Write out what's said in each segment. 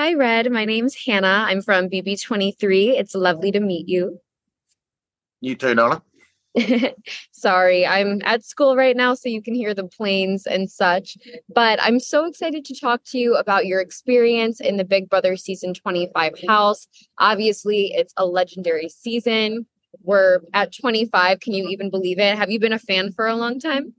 Hi, Red. My name's Hannah. I'm from BB23. It's lovely to meet you. You too, Donna. Sorry, I'm at school right now, so you can hear the planes and such. But I'm so excited to talk to you about your experience in the Big Brother season 25 house. Obviously, it's a legendary season. We're at 25. Can you even believe it? Have you been a fan for a long time?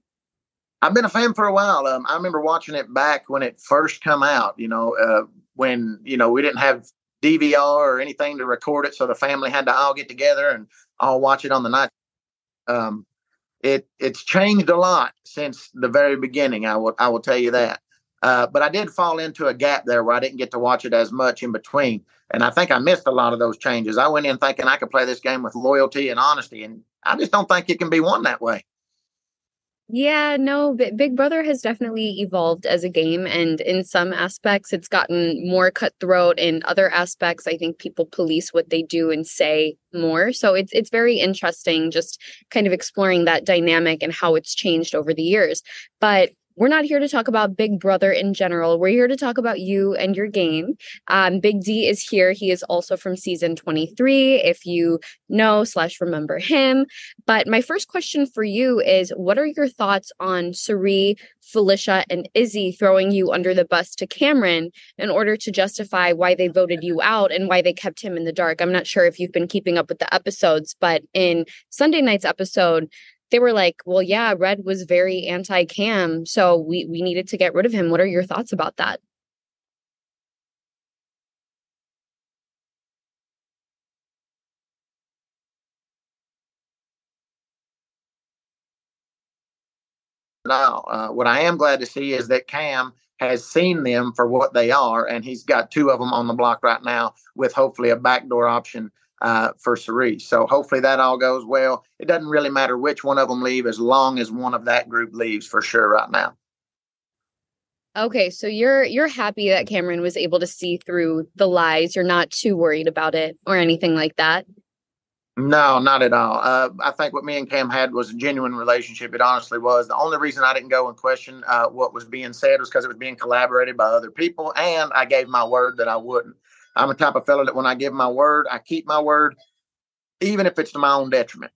I've been a fan for a while. Um, I remember watching it back when it first come out. You know, uh, when you know we didn't have DVR or anything to record it, so the family had to all get together and all watch it on the night. Um, it it's changed a lot since the very beginning. I will I will tell you that. Uh, but I did fall into a gap there where I didn't get to watch it as much in between, and I think I missed a lot of those changes. I went in thinking I could play this game with loyalty and honesty, and I just don't think it can be won that way. Yeah, no, Big Brother has definitely evolved as a game. And in some aspects, it's gotten more cutthroat. In other aspects, I think people police what they do and say more. So it's it's very interesting just kind of exploring that dynamic and how it's changed over the years. But we're not here to talk about Big Brother in general. We're here to talk about you and your game. Um, Big D is here. He is also from season 23, if you know slash remember him. But my first question for you is what are your thoughts on Cirie, Felicia, and Izzy throwing you under the bus to Cameron in order to justify why they voted you out and why they kept him in the dark? I'm not sure if you've been keeping up with the episodes, but in Sunday night's episode, they were like, well, yeah, Red was very anti Cam. So we, we needed to get rid of him. What are your thoughts about that? Now, uh, what I am glad to see is that Cam has seen them for what they are, and he's got two of them on the block right now with hopefully a backdoor option uh, for Cerise. So hopefully that all goes well. It doesn't really matter which one of them leave as long as one of that group leaves for sure right now. Okay, so you're you're happy that Cameron was able to see through the lies. You're not too worried about it or anything like that. No, not at all. Uh, I think what me and Cam had was a genuine relationship. It honestly was. The only reason I didn't go and question uh, what was being said was because it was being collaborated by other people, and I gave my word that I wouldn't. I'm a type of fellow that when I give my word, I keep my word, even if it's to my own detriment.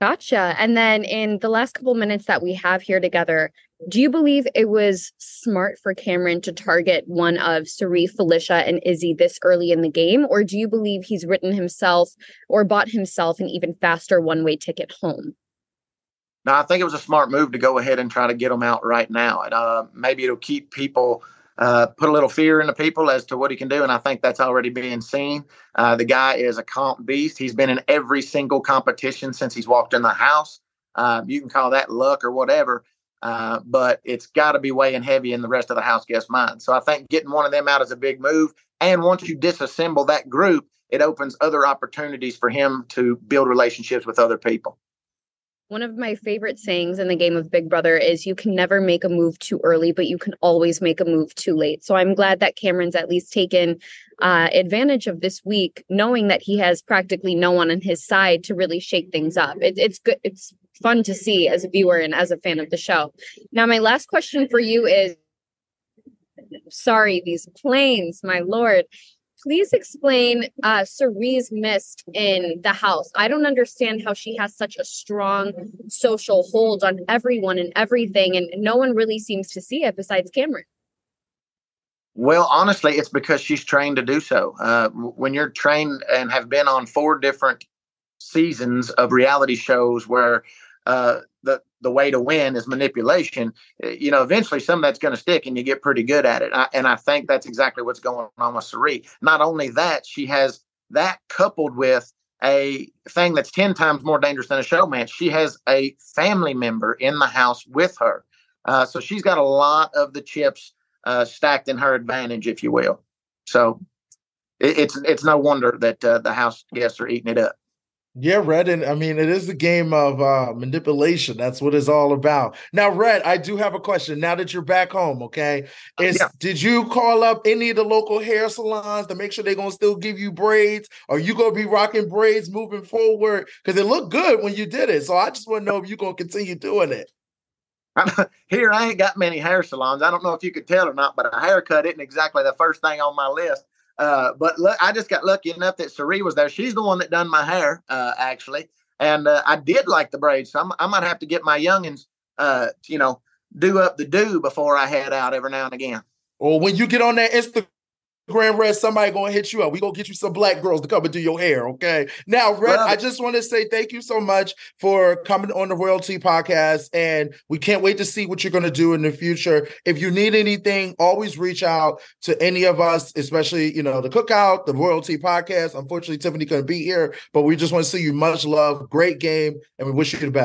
Gotcha. And then in the last couple minutes that we have here together, do you believe it was smart for Cameron to target one of Cirie, Felicia, and Izzy this early in the game? Or do you believe he's written himself or bought himself an even faster one way ticket home? No, I think it was a smart move to go ahead and try to get them out right now. And uh, maybe it'll keep people uh, put a little fear into people as to what he can do. And I think that's already being seen. Uh, the guy is a comp beast. He's been in every single competition since he's walked in the house. Uh, you can call that luck or whatever, uh, but it's got to be weighing heavy in the rest of the house guest mind. So I think getting one of them out is a big move. And once you disassemble that group, it opens other opportunities for him to build relationships with other people. One of my favorite sayings in the game of Big Brother is you can never make a move too early, but you can always make a move too late. So I'm glad that Cameron's at least taken uh, advantage of this week, knowing that he has practically no one on his side to really shake things up. It, it's good. It's fun to see as a viewer and as a fan of the show. Now, my last question for you is sorry, these planes, my lord please explain uh, Cirie's mist in the house. I don't understand how she has such a strong social hold on everyone and everything, and no one really seems to see it besides Cameron. Well, honestly, it's because she's trained to do so. Uh, when you're trained and have been on four different seasons of reality shows where uh, the the way to win is manipulation. Eh, you know, eventually some of that's going to stick, and you get pretty good at it. I, and I think that's exactly what's going on with Cirie. Not only that, she has that coupled with a thing that's ten times more dangerous than a showmance. She has a family member in the house with her, uh, so she's got a lot of the chips uh, stacked in her advantage, if you will. So it, it's it's no wonder that uh, the house guests are eating it up. Yeah, Red, and I mean it is the game of uh, manipulation. That's what it's all about. Now, Red, I do have a question. Now that you're back home, okay, uh, is yeah. did you call up any of the local hair salons to make sure they're gonna still give you braids? Are you gonna be rocking braids moving forward? Because it looked good when you did it. So I just want to know if you're gonna continue doing it. here I ain't got many hair salons. I don't know if you could tell or not, but a haircut isn't exactly the first thing on my list. Uh, but look, I just got lucky enough that Sari was there. She's the one that done my hair, uh, actually, and uh, I did like the braids. So I'm, i might have to get my youngins, uh, you know, do up the do before I head out every now and again. Or when you get on that Instagram Grand Red, somebody gonna hit you up. We gonna get you some black girls to come and do your hair. Okay. Now, Red, I just want to say thank you so much for coming on the RoyalTEA Podcast, and we can't wait to see what you're gonna do in the future. If you need anything, always reach out to any of us, especially you know the Cookout, the RoyalTEA Podcast. Unfortunately, Tiffany couldn't be here, but we just want to see you. Much love, great game, and we wish you the best.